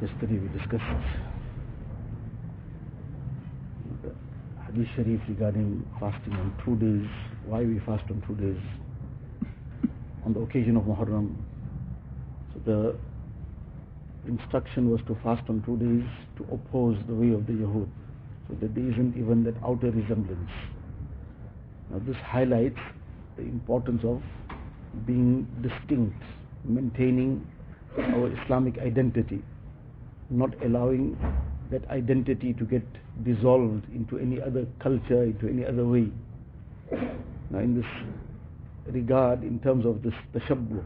Yesterday we discussed the Hadith Sharif regarding fasting on two days, why we fast on two days on the occasion of Muharram. So the instruction was to fast on two days to oppose the way of the Yahud. So that there isn't even that outer resemblance. Now this highlights the importance of being distinct, maintaining our Islamic identity, not allowing that identity to get dissolved into any other culture, into any other way. Now in this regard, in terms of this tashabbuh,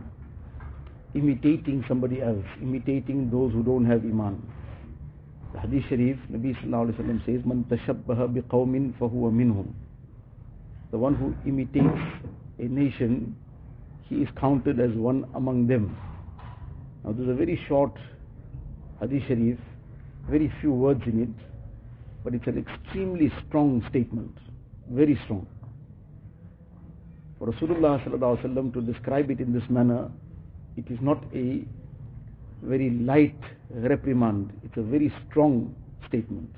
imitating somebody else, imitating those who don't have iman. The Hadith Sharif, Nabi Sallallahu Alaihi Wasallam says, Man tashabbaha biqawmin fahuwa minhum. The one who imitates a nation, he is counted as one among them. Now this is a very short Hadith Sharif, very few words in it, but it's an extremely strong statement, very strong. For Rasulullah alaihi to describe it in this manner, it is not a very light reprimand, it's a very strong statement.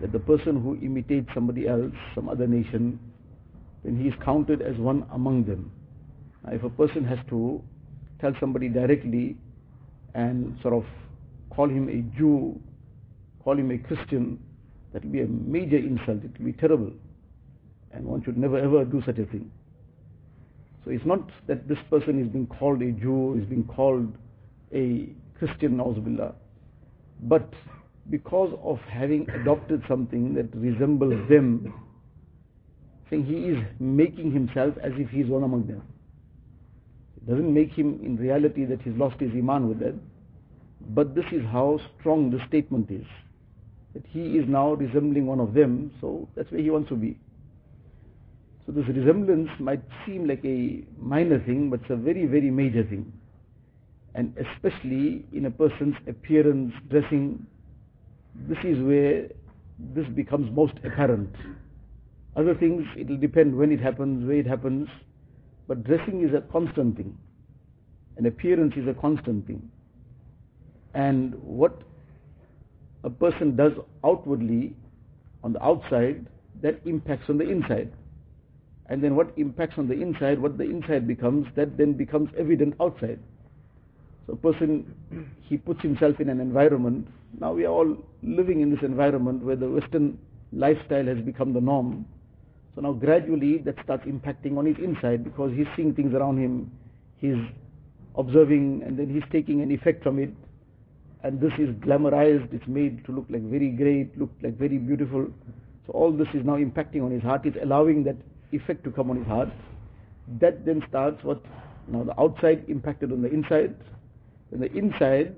That the person who imitates somebody else, some other nation, then he is counted as one among them. Now, if a person has to tell somebody directly and sort of call him a Jew, call him a Christian, that will be a major insult, it will be terrible. And one should never ever do such a thing. So it's not that this person is being called a Jew, is being called a Christian, Nauzubillah, but because of having adopted something that resembles them, saying he is making himself as if he is one among them. It doesn't make him in reality that he's lost his iman with that, but this is how strong the statement is. That he is now resembling one of them, so that's where he wants to be. So this resemblance might seem like a minor thing, but it's a very, very major thing. And especially in a person's appearance, dressing, this is where this becomes most apparent. Other things, it will depend when it happens, where it happens, but dressing is a constant thing. And appearance is a constant thing. And what a person does outwardly, on the outside, that impacts on the inside and then what impacts on the inside, what the inside becomes, that then becomes evident outside. So a person, he puts himself in an environment, now we are all living in this environment where the Western lifestyle has become the norm. So now gradually that starts impacting on his inside because he's seeing things around him, he's observing and then he's taking an effect from it. And this is glamorized, it's made to look like very great, look like very beautiful. So all this is now impacting on his heart, it's allowing that effect to come on his heart. That then starts what now the outside impacted on the inside. When the inside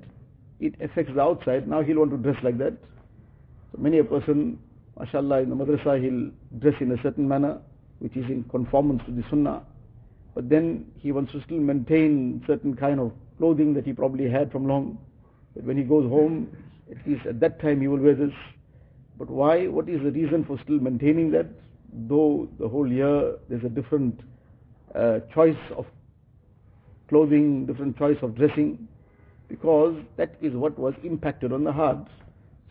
it affects the outside, now he'll want to dress like that. So many a person, mashallah, in the madrasa he'll dress in a certain manner, which is in conformance to the sunnah. But then he wants to still maintain certain kind of clothing that he probably had from long. But when he goes home, at least at that time he will wear this. But why? What is the reason for still maintaining that? though the whole year there's a different uh, choice of clothing, different choice of dressing, because that is what was impacted on the heart.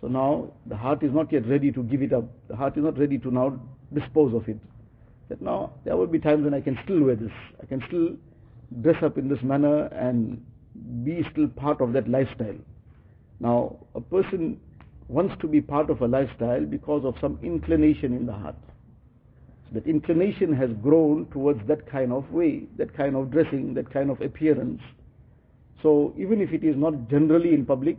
So now the heart is not yet ready to give it up. The heart is not ready to now dispose of it. That now there will be times when I can still wear this. I can still dress up in this manner and be still part of that lifestyle. Now a person wants to be part of a lifestyle because of some inclination in the heart. So that inclination has grown towards that kind of way, that kind of dressing, that kind of appearance. So even if it is not generally in public,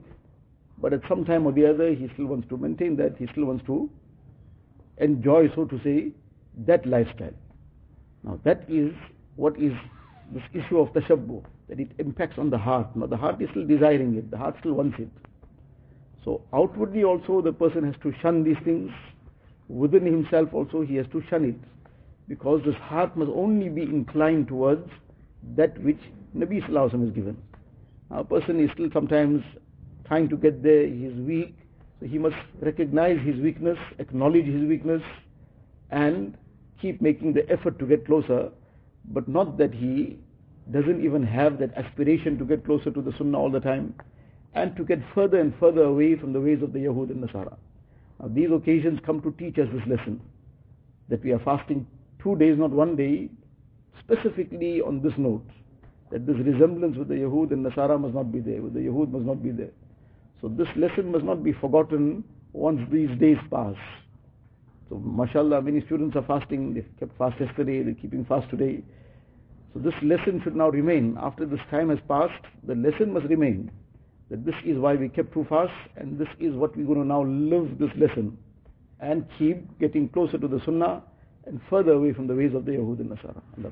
but at some time or the other he still wants to maintain that, he still wants to enjoy, so to say, that lifestyle. Now that is what is this issue of tashabbuh, that it impacts on the heart. Now the heart is still desiring it, the heart still wants it. So outwardly also the person has to shun these things, within himself also he has to shun it because this heart must only be inclined towards that which Nabi Sallallahu has given. Now, a person is still sometimes trying to get there, he is weak, so he must recognize his weakness, acknowledge his weakness, and keep making the effort to get closer, but not that he doesn't even have that aspiration to get closer to the Sunnah all the time, and to get further and further away from the ways of the Yahud and Nasara. Now these occasions come to teach us this lesson, that we are fasting two days, not one day, specifically on this note, that this resemblance with the Yahud and Nasara must not be there, with the Yahud must not be there. So this lesson must not be forgotten once these days pass. So mashallah, many students are fasting, they kept fast yesterday, they're keeping fast today. So this lesson should now remain. After this time has passed, the lesson must remain. That this is why we kept two fasts and this is what we're going to now live this lesson and keep getting closer to the sunnah and further away from the ways of the Yahud and Nasara. Allah